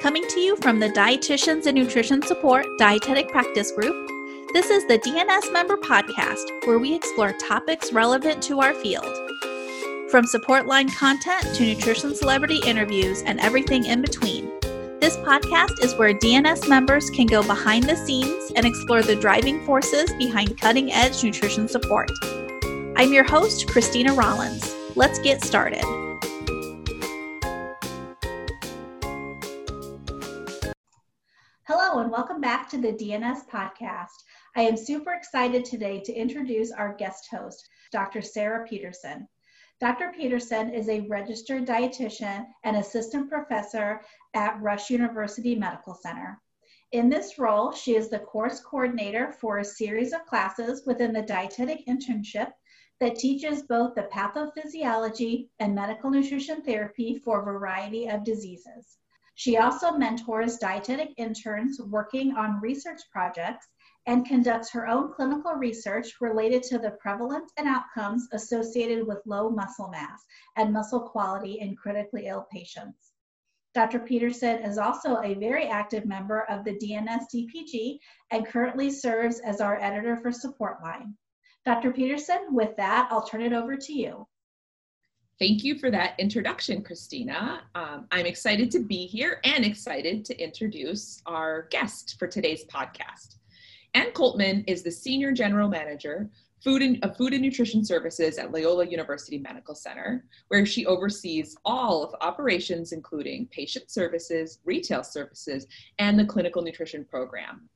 Coming to you from the Dietitians and Nutrition Support Dietetic Practice Group, this is the DNS Member Podcast, where we explore topics relevant to our field. From support line content to nutrition celebrity interviews and everything in between. This podcast is where DNS members can go behind the scenes and explore the driving forces behind cutting edge nutrition support. I'm your host, Christina Rollins. Let's get started. To the DNS podcast. I am super excited today to introduce our guest host, Dr. Sarah Peterson. Dr. Peterson is a registered dietitian and assistant professor at Rush University Medical Center. In this role, she is the course coordinator for a series of classes within the dietetic internship that teaches both the pathophysiology and medical nutrition therapy for a variety of diseases. She also mentors dietetic interns working on research projects and conducts her own clinical research related to the prevalence and outcomes associated with low muscle mass and muscle quality in critically ill patients. Dr. Peterson is also a very active member of the DNS DPG and currently serves as our editor for Support Line. Dr. Peterson, with that, I'll turn it over to you. Thank you for that introduction, Christina. Um, I'm excited to be here and excited to introduce our guest for today's podcast. Anne Coltman is the Senior General Manager food and, of Food and Nutrition Services at Loyola University Medical Center, where she oversees all of operations, including patient services, retail services, and the clinical nutrition program.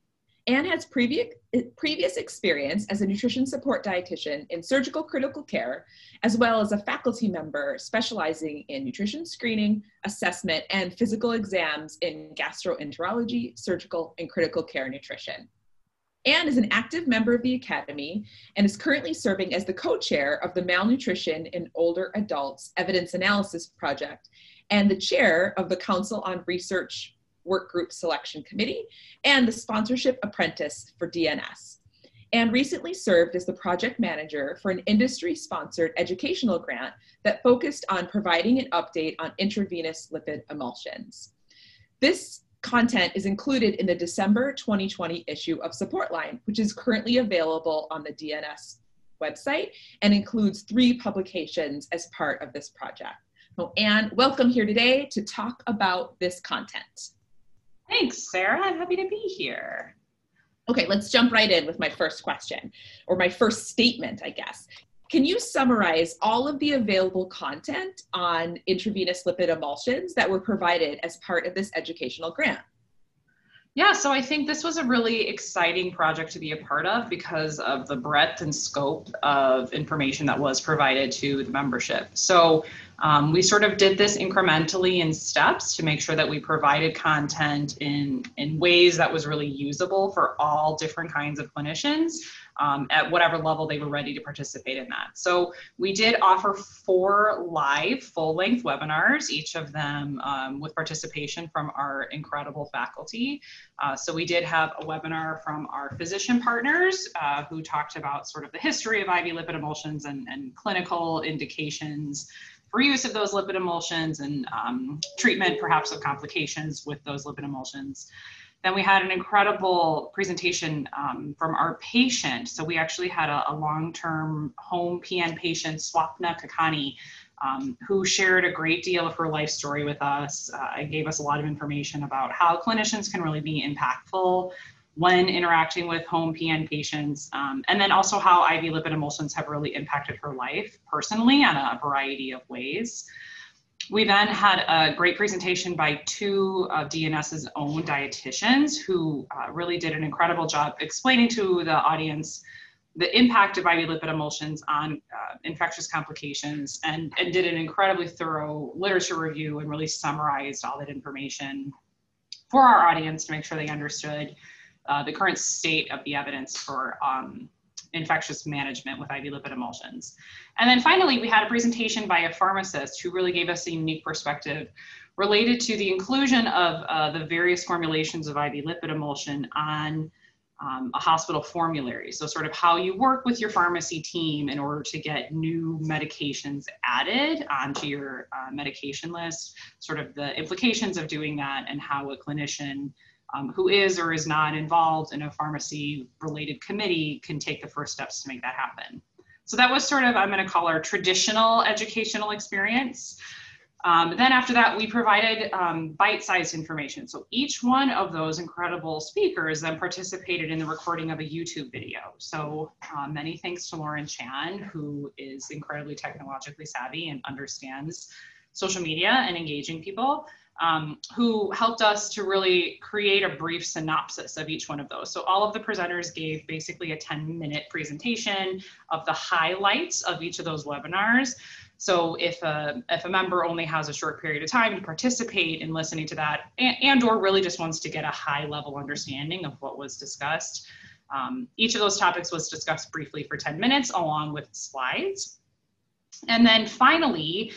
Anne has previous, previous experience as a nutrition support dietitian in surgical critical care, as well as a faculty member specializing in nutrition screening, assessment, and physical exams in gastroenterology, surgical, and critical care nutrition. Anne is an active member of the Academy and is currently serving as the co chair of the Malnutrition in Older Adults Evidence Analysis Project and the chair of the Council on Research Work Group Selection Committee and the Sponsorship Apprentice for DNS, and recently served as the project manager for an industry sponsored educational grant that focused on providing an update on intravenous lipid emulsions. This content is included in the December 2020 issue of Support Line, which is currently available on the DNS website and includes three publications as part of this project. Oh, so, Anne, welcome here today to talk about this content. Thanks, Sarah. I'm happy to be here. Okay, let's jump right in with my first question, or my first statement, I guess. Can you summarize all of the available content on intravenous lipid emulsions that were provided as part of this educational grant? Yeah, so I think this was a really exciting project to be a part of because of the breadth and scope of information that was provided to the membership. So um, we sort of did this incrementally in steps to make sure that we provided content in, in ways that was really usable for all different kinds of clinicians um, at whatever level they were ready to participate in that. So we did offer four live full length webinars, each of them um, with participation from our incredible faculty. Uh, so we did have a webinar from our physician partners uh, who talked about sort of the history of IV lipid emulsions and, and clinical indications for use of those lipid emulsions and um, treatment perhaps of complications with those lipid emulsions. Then we had an incredible presentation um, from our patient. So we actually had a, a long-term home PN patient, Swapna Kakani, um, who shared a great deal of her life story with us. Uh, and gave us a lot of information about how clinicians can really be impactful when interacting with home PN patients, um, and then also how IV lipid emulsions have really impacted her life personally on a variety of ways. We then had a great presentation by two of DNS's own dietitians who uh, really did an incredible job explaining to the audience the impact of IV lipid emulsions on uh, infectious complications and, and did an incredibly thorough literature review and really summarized all that information for our audience to make sure they understood uh, the current state of the evidence for um, infectious management with IV lipid emulsions. And then finally, we had a presentation by a pharmacist who really gave us a unique perspective related to the inclusion of uh, the various formulations of IV lipid emulsion on um, a hospital formulary. So, sort of how you work with your pharmacy team in order to get new medications added onto your uh, medication list, sort of the implications of doing that, and how a clinician um, who is or is not involved in a pharmacy related committee can take the first steps to make that happen. So, that was sort of, I'm going to call our traditional educational experience. Um, then after that, we provided um, bite-sized information. So each one of those incredible speakers then participated in the recording of a YouTube video. So uh, many thanks to Lauren Chan, who is incredibly technologically savvy and understands social media and engaging people, um, who helped us to really create a brief synopsis of each one of those. So all of the presenters gave basically a 10 minute presentation of the highlights of each of those webinars. So if a, if a member only has a short period of time to participate in listening to that and, and or really just wants to get a high level understanding of what was discussed, um, each of those topics was discussed briefly for 10 minutes along with slides. And then finally,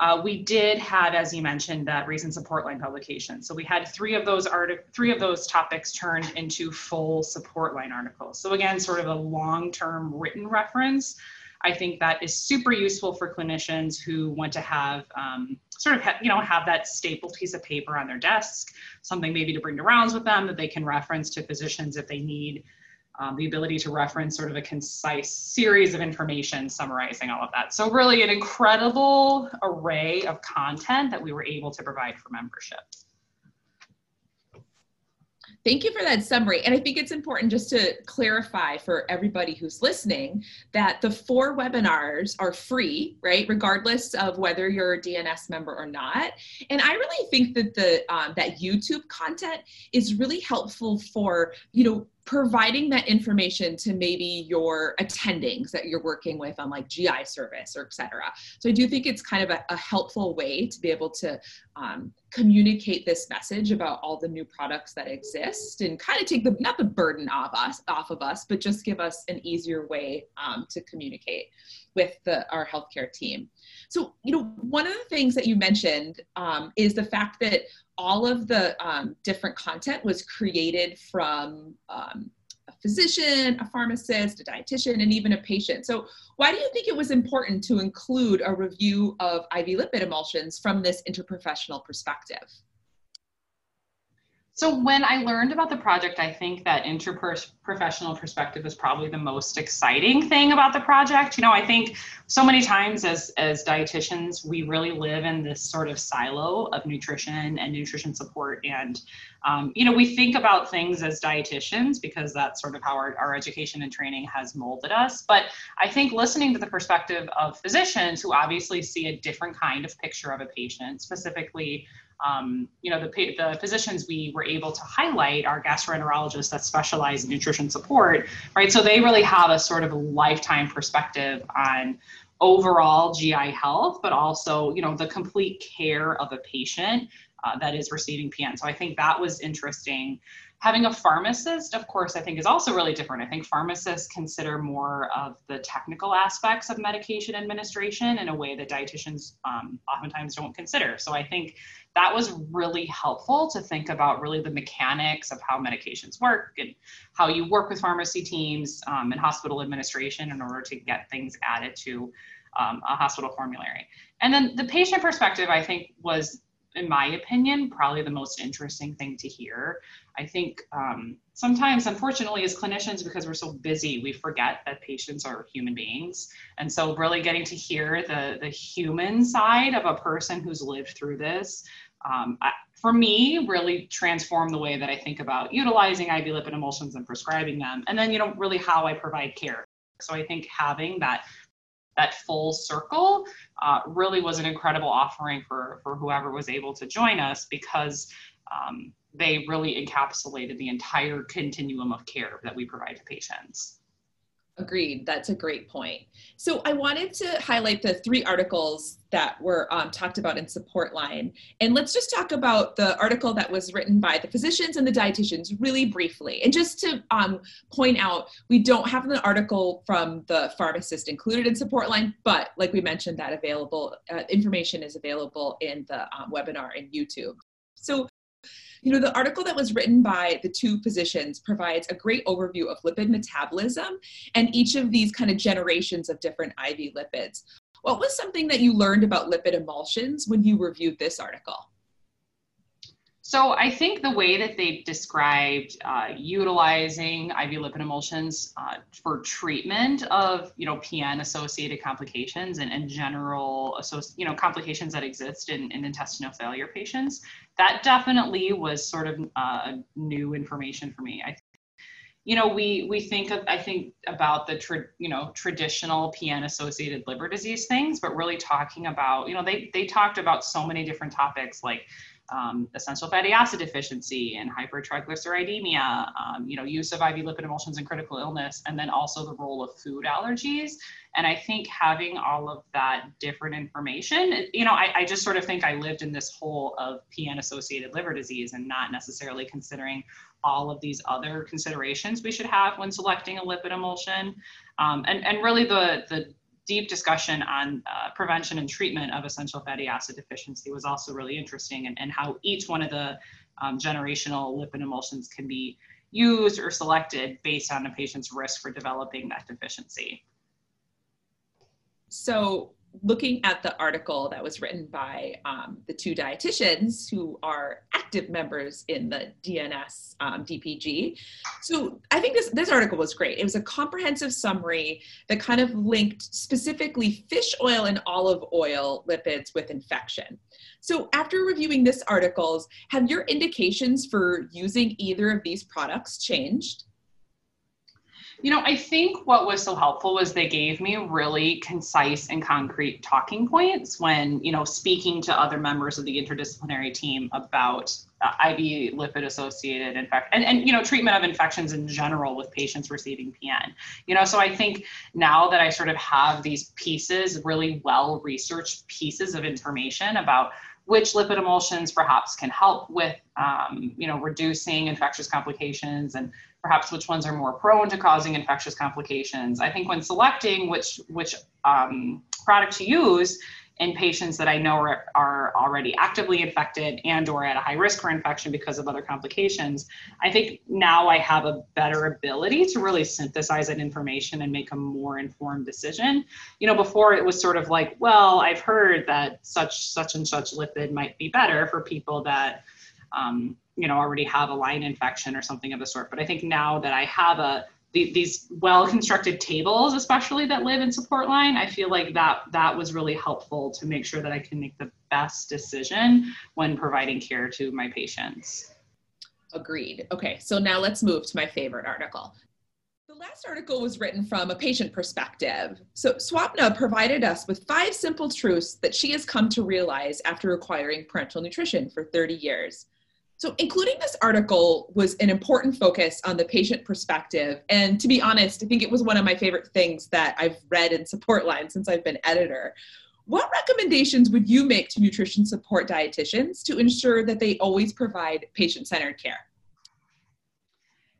uh, we did have, as you mentioned, that recent support line publication. So we had three of those art- three of those topics turned into full support line articles. So again, sort of a long-term written reference I think that is super useful for clinicians who want to have um, sort of, ha- you know, have that stapled piece of paper on their desk, something maybe to bring to rounds with them that they can reference to physicians if they need um, the ability to reference sort of a concise series of information summarizing all of that. So really an incredible array of content that we were able to provide for membership. Thank you for that summary. And I think it's important just to clarify for everybody who's listening that the four webinars are free, right? Regardless of whether you're a DNS member or not. And I really think that the um, that YouTube content is really helpful for, you know, providing that information to maybe your attendings that you're working with on like GI service or et cetera. So I do think it's kind of a, a helpful way to be able to um, communicate this message about all the new products that exist and kind of take the not the burden of us off of us, but just give us an easier way um, to communicate with the, our healthcare team. So, you know, one of the things that you mentioned um, is the fact that all of the um, different content was created from um, a physician, a pharmacist, a dietitian, and even a patient. So, why do you think it was important to include a review of IV lipid emulsions from this interprofessional perspective? So when I learned about the project, I think that interprofessional perspective is probably the most exciting thing about the project. You know, I think so many times as as dietitians, we really live in this sort of silo of nutrition and nutrition support, and um, you know, we think about things as dietitians because that's sort of how our, our education and training has molded us. But I think listening to the perspective of physicians who obviously see a different kind of picture of a patient, specifically um, you know, the, the physicians we were able to highlight are gastroenterologists that specialize in nutrition support, right? So they really have a sort of lifetime perspective on overall GI health, but also, you know, the complete care of a patient uh, that is receiving PN. So I think that was interesting. Having a pharmacist, of course, I think is also really different. I think pharmacists consider more of the technical aspects of medication administration in a way that dietitians um, oftentimes don't consider. So I think that was really helpful to think about really the mechanics of how medications work and how you work with pharmacy teams um, and hospital administration in order to get things added to um, a hospital formulary. And then the patient perspective, I think, was, in my opinion, probably the most interesting thing to hear. I think um, sometimes, unfortunately, as clinicians, because we're so busy, we forget that patients are human beings. And so, really getting to hear the, the human side of a person who's lived through this um, I, for me, really transformed the way that I think about utilizing IV lipid emulsions and prescribing them, and then you know really how I provide care. So I think having that that full circle uh, really was an incredible offering for for whoever was able to join us because um, they really encapsulated the entire continuum of care that we provide to patients. Agreed. That's a great point. So I wanted to highlight the three articles that were um, talked about in support line. And let's just talk about the article that was written by the physicians and the dietitians really briefly. And just to um, point out, we don't have an article from the pharmacist included in support line, but like we mentioned, that available uh, information is available in the um, webinar in YouTube. You know, the article that was written by the two physicians provides a great overview of lipid metabolism and each of these kind of generations of different IV lipids. What was something that you learned about lipid emulsions when you reviewed this article? So I think the way that they described uh, utilizing IV lipid emulsions uh, for treatment of you know PN associated complications and, and general you know complications that exist in, in intestinal failure patients, that definitely was sort of uh, new information for me. I think you know we we think of i think about the tra- you know traditional pn associated liver disease things but really talking about you know they they talked about so many different topics like um, essential fatty acid deficiency and hypertriglyceridemia, um, you know, use of IV lipid emulsions in critical illness, and then also the role of food allergies. And I think having all of that different information, you know, I, I just sort of think I lived in this hole of PN associated liver disease and not necessarily considering all of these other considerations we should have when selecting a lipid emulsion. Um, and, and really the, the deep discussion on uh, prevention and treatment of essential fatty acid deficiency was also really interesting and, and how each one of the um, generational lipid emulsions can be used or selected based on a patient's risk for developing that deficiency. So looking at the article that was written by um, the two dietitians who are active members in the DNS um, DPG. So I think this, this article was great. It was a comprehensive summary that kind of linked specifically fish oil and olive oil lipids with infection. So after reviewing this articles, have your indications for using either of these products changed? You know, I think what was so helpful was they gave me really concise and concrete talking points when, you know, speaking to other members of the interdisciplinary team about uh, IV lipid associated infection and, and, you know, treatment of infections in general with patients receiving PN. You know, so I think now that I sort of have these pieces, really well researched pieces of information about which lipid emulsions perhaps can help with um, you know reducing infectious complications and perhaps which ones are more prone to causing infectious complications. I think when selecting which which um, product to use in patients that I know are, are already actively infected and or at a high risk for infection because of other complications, I think now I have a better ability to really synthesize that information and make a more informed decision. You know, before it was sort of like, well, I've heard that such such and such lipid might be better for people that um, you know already have a line infection or something of the sort. But I think now that I have a these well constructed tables especially that live in support line i feel like that that was really helpful to make sure that i can make the best decision when providing care to my patients agreed okay so now let's move to my favorite article the last article was written from a patient perspective. So, Swapna provided us with five simple truths that she has come to realize after acquiring parenteral nutrition for 30 years. So, including this article was an important focus on the patient perspective. And to be honest, I think it was one of my favorite things that I've read in Support Line since I've been editor. What recommendations would you make to nutrition support dietitians to ensure that they always provide patient centered care?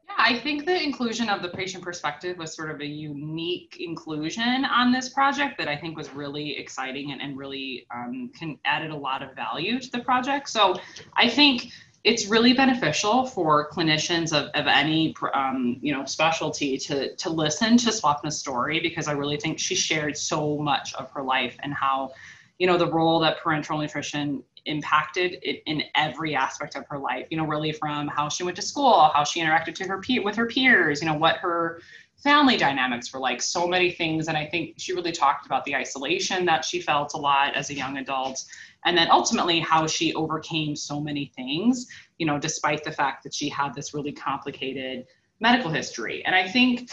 Yeah, I think the inclusion of the patient perspective was sort of a unique inclusion on this project that I think was really exciting and, and really um, can added a lot of value to the project. So I think it's really beneficial for clinicians of, of any um, you know specialty to to listen to Swapna's story because I really think she shared so much of her life and how you know the role that parenteral nutrition impacted it in every aspect of her life you know really from how she went to school how she interacted to her pe- with her peers you know what her family dynamics were like so many things and i think she really talked about the isolation that she felt a lot as a young adult and then ultimately how she overcame so many things you know despite the fact that she had this really complicated medical history. And i think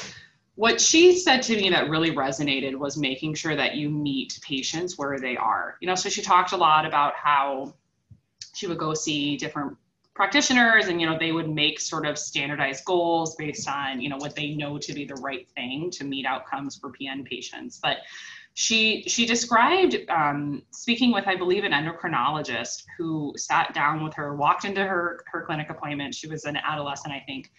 what she said to me that really resonated was making sure that you meet patients where they are. You know so she talked a lot about how she would go see different practitioners and you know they would make sort of standardized goals based on you know what they know to be the right thing to meet outcomes for pn patients. But she she described um, speaking with i believe an endocrinologist who sat down with her walked into her her clinic appointment. She was an adolescent i think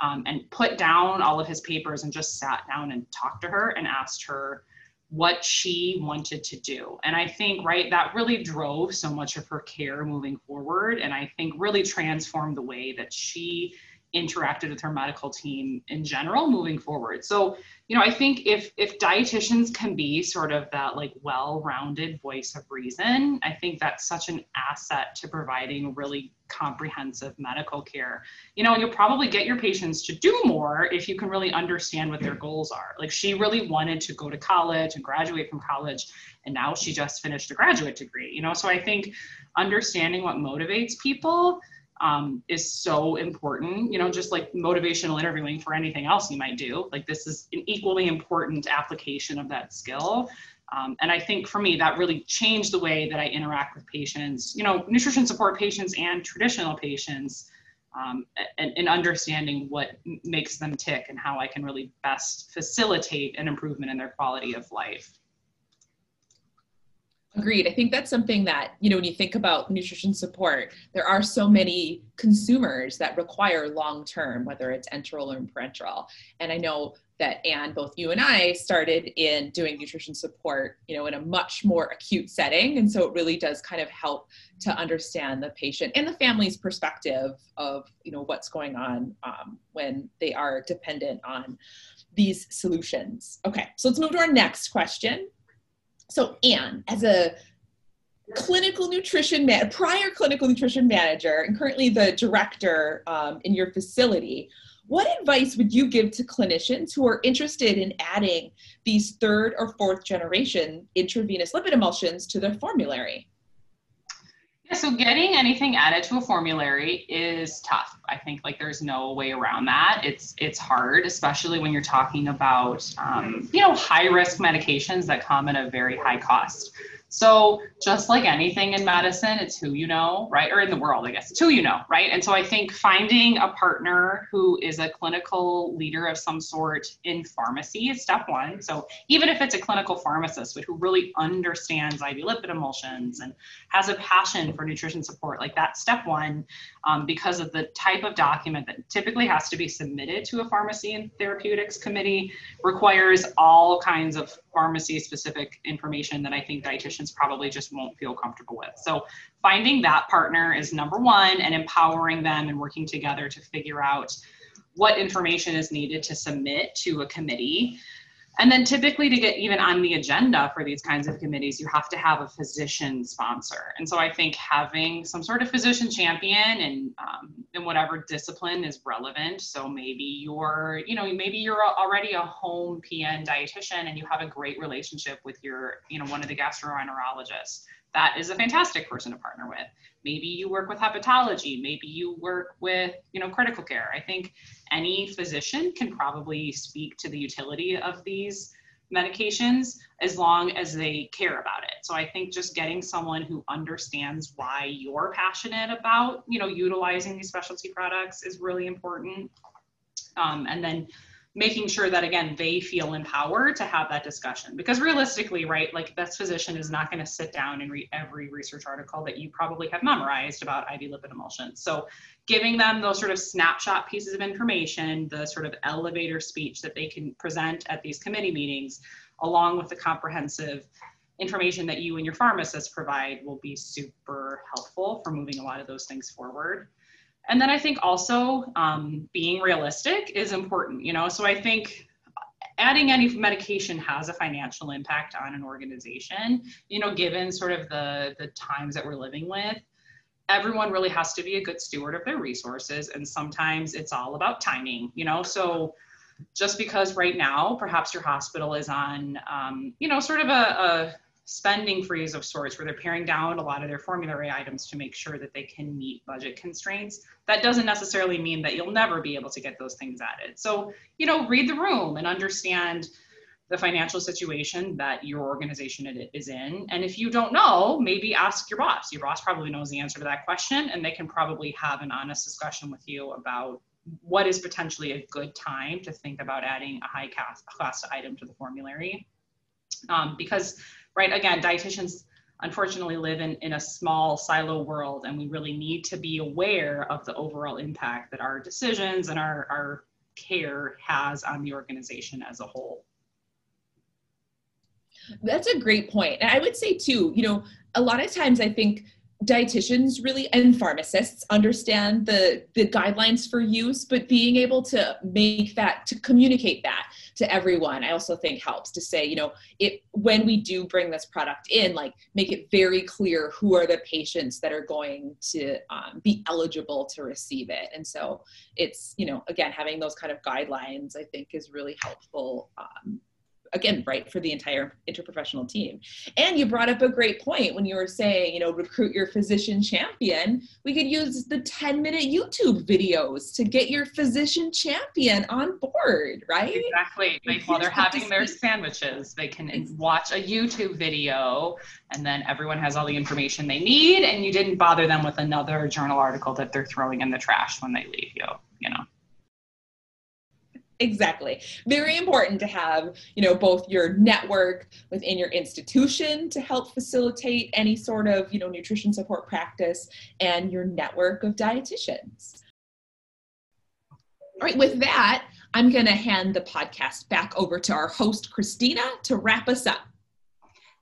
um, and put down all of his papers and just sat down and talked to her and asked her what she wanted to do. And I think, right, that really drove so much of her care moving forward. And I think really transformed the way that she interacted with her medical team in general moving forward. So, you know, I think if if dietitians can be sort of that like well-rounded voice of reason, I think that's such an asset to providing really comprehensive medical care. You know, and you'll probably get your patients to do more if you can really understand what their goals are. Like she really wanted to go to college and graduate from college and now she just finished a graduate degree. You know, so I think understanding what motivates people um, is so important. You know, just like motivational interviewing for anything else you might do. Like this is an equally important application of that skill. Um, and I think for me, that really changed the way that I interact with patients, you know, nutrition support patients and traditional patients, um, and, and, understanding what makes them tick and how I can really best facilitate an improvement in their quality of life. Agreed. I think that's something that, you know, when you think about nutrition support, there are so many consumers that require long term, whether it's enteral or parenteral. And I know that Anne, both you and I started in doing nutrition support, you know, in a much more acute setting. And so it really does kind of help to understand the patient and the family's perspective of, you know, what's going on um, when they are dependent on these solutions. Okay, so let's move to our next question. So, Anne, as a clinical nutrition man, prior clinical nutrition manager, and currently the director um, in your facility, what advice would you give to clinicians who are interested in adding these third or fourth generation intravenous lipid emulsions to their formulary? Yeah, so getting anything added to a formulary is tough. I think like there's no way around that. It's it's hard, especially when you're talking about um, you know high risk medications that come at a very high cost. So just like anything in medicine, it's who you know, right? Or in the world, I guess, it's who you know, right? And so I think finding a partner who is a clinical leader of some sort in pharmacy is step one. So even if it's a clinical pharmacist but who really understands IV lipid emulsions and has a passion for nutrition support, like that's step one, um, because of the type of document that typically has to be submitted to a pharmacy and therapeutics committee requires all kinds of pharmacy specific information that I think dietitians probably just won't feel comfortable with. So finding that partner is number one and empowering them and working together to figure out what information is needed to submit to a committee and then typically to get even on the agenda for these kinds of committees, you have to have a physician sponsor. And so I think having some sort of physician champion and um, in whatever discipline is relevant. So maybe you're, you know, maybe you're already a home PN dietitian and you have a great relationship with your, you know, one of the gastroenterologists. That is a fantastic person to partner with. Maybe you work with hepatology. Maybe you work with, you know, critical care. I think any physician can probably speak to the utility of these medications as long as they care about it. So I think just getting someone who understands why you're passionate about, you know, utilizing these specialty products is really important. Um, and then making sure that again they feel empowered to have that discussion. Because realistically right like best physician is not going to sit down and read every research article that you probably have memorized about iv lipid emulsions so giving them those sort of snapshot pieces of information the sort of elevator speech that they can present at these committee meetings along with the comprehensive information that you and your pharmacist provide will be super helpful for moving a lot of those things forward and then I think also um, being realistic is important, you know. So I think adding any medication has a financial impact on an organization, you know, given sort of the the times that we're living with. Everyone really has to be a good steward of their resources, and sometimes it's all about timing, you know. So just because right now perhaps your hospital is on, um, you know, sort of a, a spending freeze of sorts where they're paring down a lot of their formulary items to make sure that they can meet budget constraints. That doesn't necessarily mean that you'll never be able to get those things added. So, you know, read the room and understand the financial situation that your organization is in. And if you don't know, maybe ask your boss. Your boss probably knows the answer to that question, and they can probably have an honest discussion with you about what is potentially a good time to think about adding a high cost, item to the formulary. Um, because right? Again, dietitians unfortunately live in, in a small silo world and we really need to be aware of the overall impact that our decisions and our, our care has on the organization as a whole. That's a great point. And I would say too, you know, a lot of times I think dietitians really and pharmacists understand the the guidelines for use but being able to make that to communicate that to everyone i also think helps to say you know it when we do bring this product in like make it very clear who are the patients that are going to um, be eligible to receive it. And so it's you know again having those kind of guidelines i think is really helpful um, again right for the entire interprofessional team. And you brought up a great point when you were saying you know recruit your physician champion. We could use the 10 minute youtube videos to get your physician champion on board right? Exactly. Like while they're having their sandwiches they can watch a youtube video and then everyone has all the information they need and you didn't bother them with another journal article that they're throwing in the trash when they leave you you know exactly. Very important to have you know both your network within your institution to help facilitate any sort of you know nutrition support practice and your network of dietitians. All right with that i'm going to hand the podcast back over to our host christina to wrap us up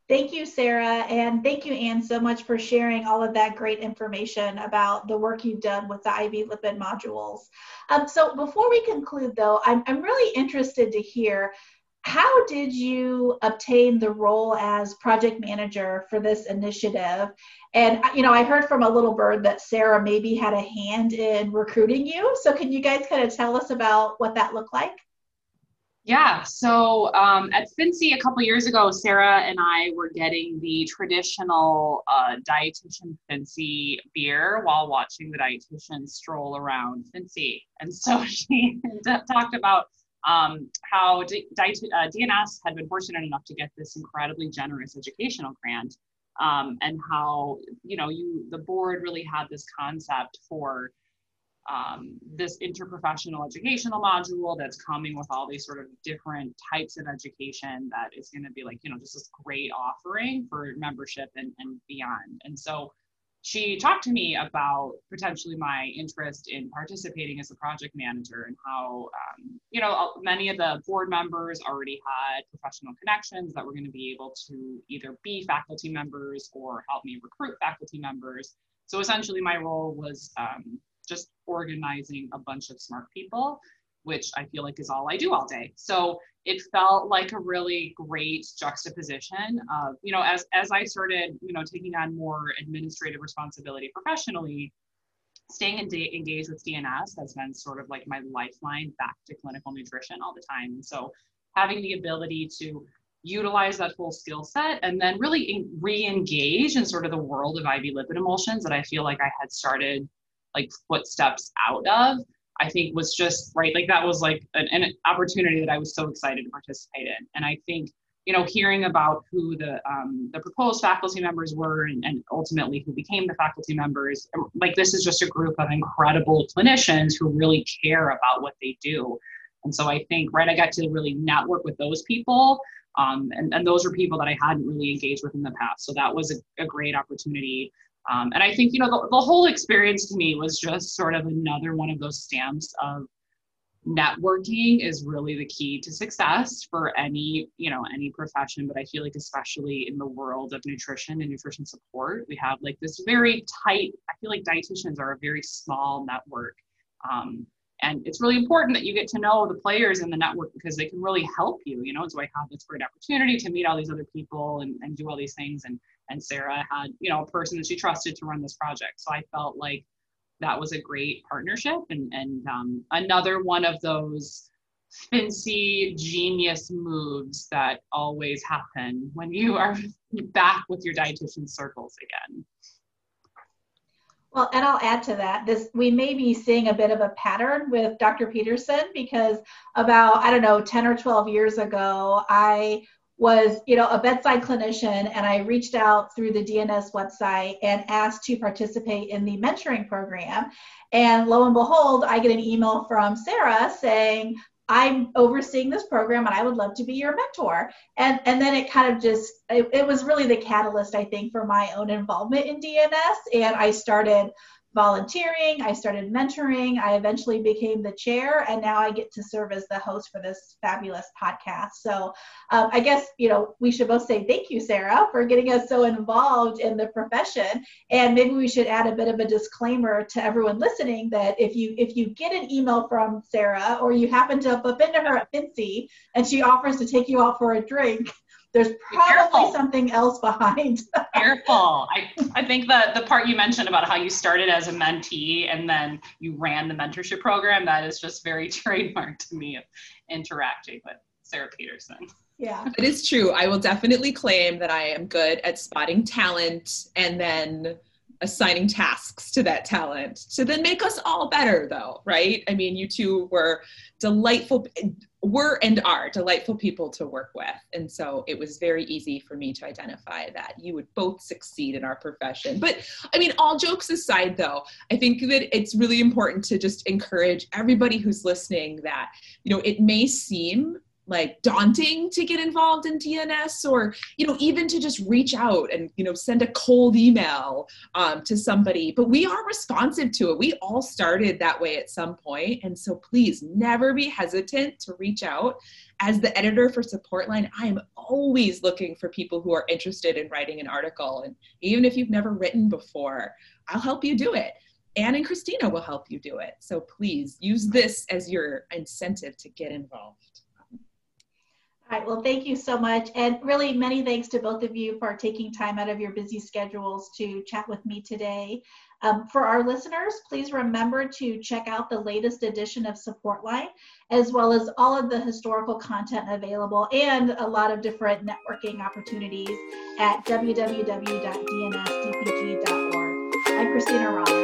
Thank you, Sarah. And thank you, Anne, so much for sharing all of that great information about the work you've done with the IV lipid modules. Um, so before we conclude, though, I'm, I'm really interested to hear how did you obtain the role as project manager for this initiative? And, you know, I heard from a little bird that Sarah maybe had a hand in recruiting you. So can you guys kind of tell us about what that looked like? Yeah, so um, at FNCE a couple years ago, Sarah and I were getting the traditional uh, dietitian FNCE beer while watching the dietitian stroll around FNCE. And so she talked about um, how D- diet- uh, DNS had been fortunate enough to get this incredibly generous educational grant, um, and how you know you the board really had this concept for um, this interprofessional educational module that's coming with all these sort of different types of education that is going to be like, you know, just this great offering for membership and, and beyond. And so she talked to me about potentially my interest in participating as a project manager and how, um, you know, many of the board members already had professional connections that were going to be able to either be faculty members or help me recruit faculty members. So essentially, my role was um, just organizing a bunch of smart people, which I feel like is all I do all day. So it felt like a really great juxtaposition of, you know, as, as I started, you know, taking on more administrative responsibility professionally, staying engaged with DNS has been sort of like my lifeline back to clinical nutrition all the time. And so having the ability to utilize that full skill set and then really re-engage in sort of the world of IV lipid emulsions that I feel like I had started like footsteps out of i think was just right like that was like an, an opportunity that i was so excited to participate in. And i think you know hearing about who the um, the proposed faculty members were and, and ultimately who became the faculty members um, like this is just a group of incredible clinicians who really care about what they do. And so i think right i got to really network with those people um, and, and those are people that i hadn't really engaged with in the past. So that was a, a great opportunity um, and I think, you know, the, the whole experience to me was just sort of another one of those stamps of networking is really the key to success for any, you know, any profession. But I feel like, especially in the world of nutrition and nutrition support, we have like this very tight, I feel like dietitians are a very small network. Um, and it's really important that you get to know the players in the network because they can really help you, you know. So I have this great opportunity to meet all these other people and, and do all these things. And and Sarah had, you know, a person that she trusted to run this project. So I felt like that was a great partnership and, and um, another one of those fancy genius moves that always happen when you are back with your dietitian circles again. Well, and I'll add to that. This we may be seeing a bit of a pattern with Dr. Peterson because about I don't know 10 or 12 years ago, I was you know a bedside clinician and i reached out through the dns website and asked to participate in the mentoring program. And lo and behold i get an email from sarah saying i'm overseeing this program and i would love to be your mentor. And and then it kind of just it, it was really the catalyst i think for my own involvement in dns and i started volunteering, I started mentoring, I eventually became the chair, and now I get to serve as the host for this fabulous podcast. So um, I guess, you know, we should both say thank you, Sarah, for getting us so involved in the profession. And maybe we should add a bit of a disclaimer to everyone listening that if you if you get an email from Sarah or you happen to bump into her at FNCE and she offers to take you out for a drink, there's probably something else behind. Careful. I, I think the, the part you mentioned about how you started as a mentee and then you ran the mentorship program, that is just very trademark to me of interacting with Sarah Peterson. Yeah. It is true. I will definitely claim that I am good at spotting talent and then assigning tasks to that talent to then make us all better though right? I mean you two were delightful were and are delightful people to work with. And so it was very easy for me to identify that you would both succeed in our profession. But i mean all jokes aside though i think that it's really important to just encourage everybody who's listening that you know it may seem like daunting to get involved in DNS or you know even to just reach out and you know send a cold email um, to somebody. But we are responsive to it. We all started that way at some point. And so please never be hesitant to reach out. As the editor for support line I am always looking for people who are interested in writing an article. And even if you've never written before I'll help you do it. Anne and Christina will help you do it. So please use this as your incentive to get involved right, well, thank you so much. And really, many thanks to both of you for taking time out of your busy schedules to chat with me today. Um, for our listeners, please remember to check out the latest edition of Supportline, as well as all of the historical content available and a lot of different networking opportunities at www.dnsdpg.org. I'm Christina Rollins.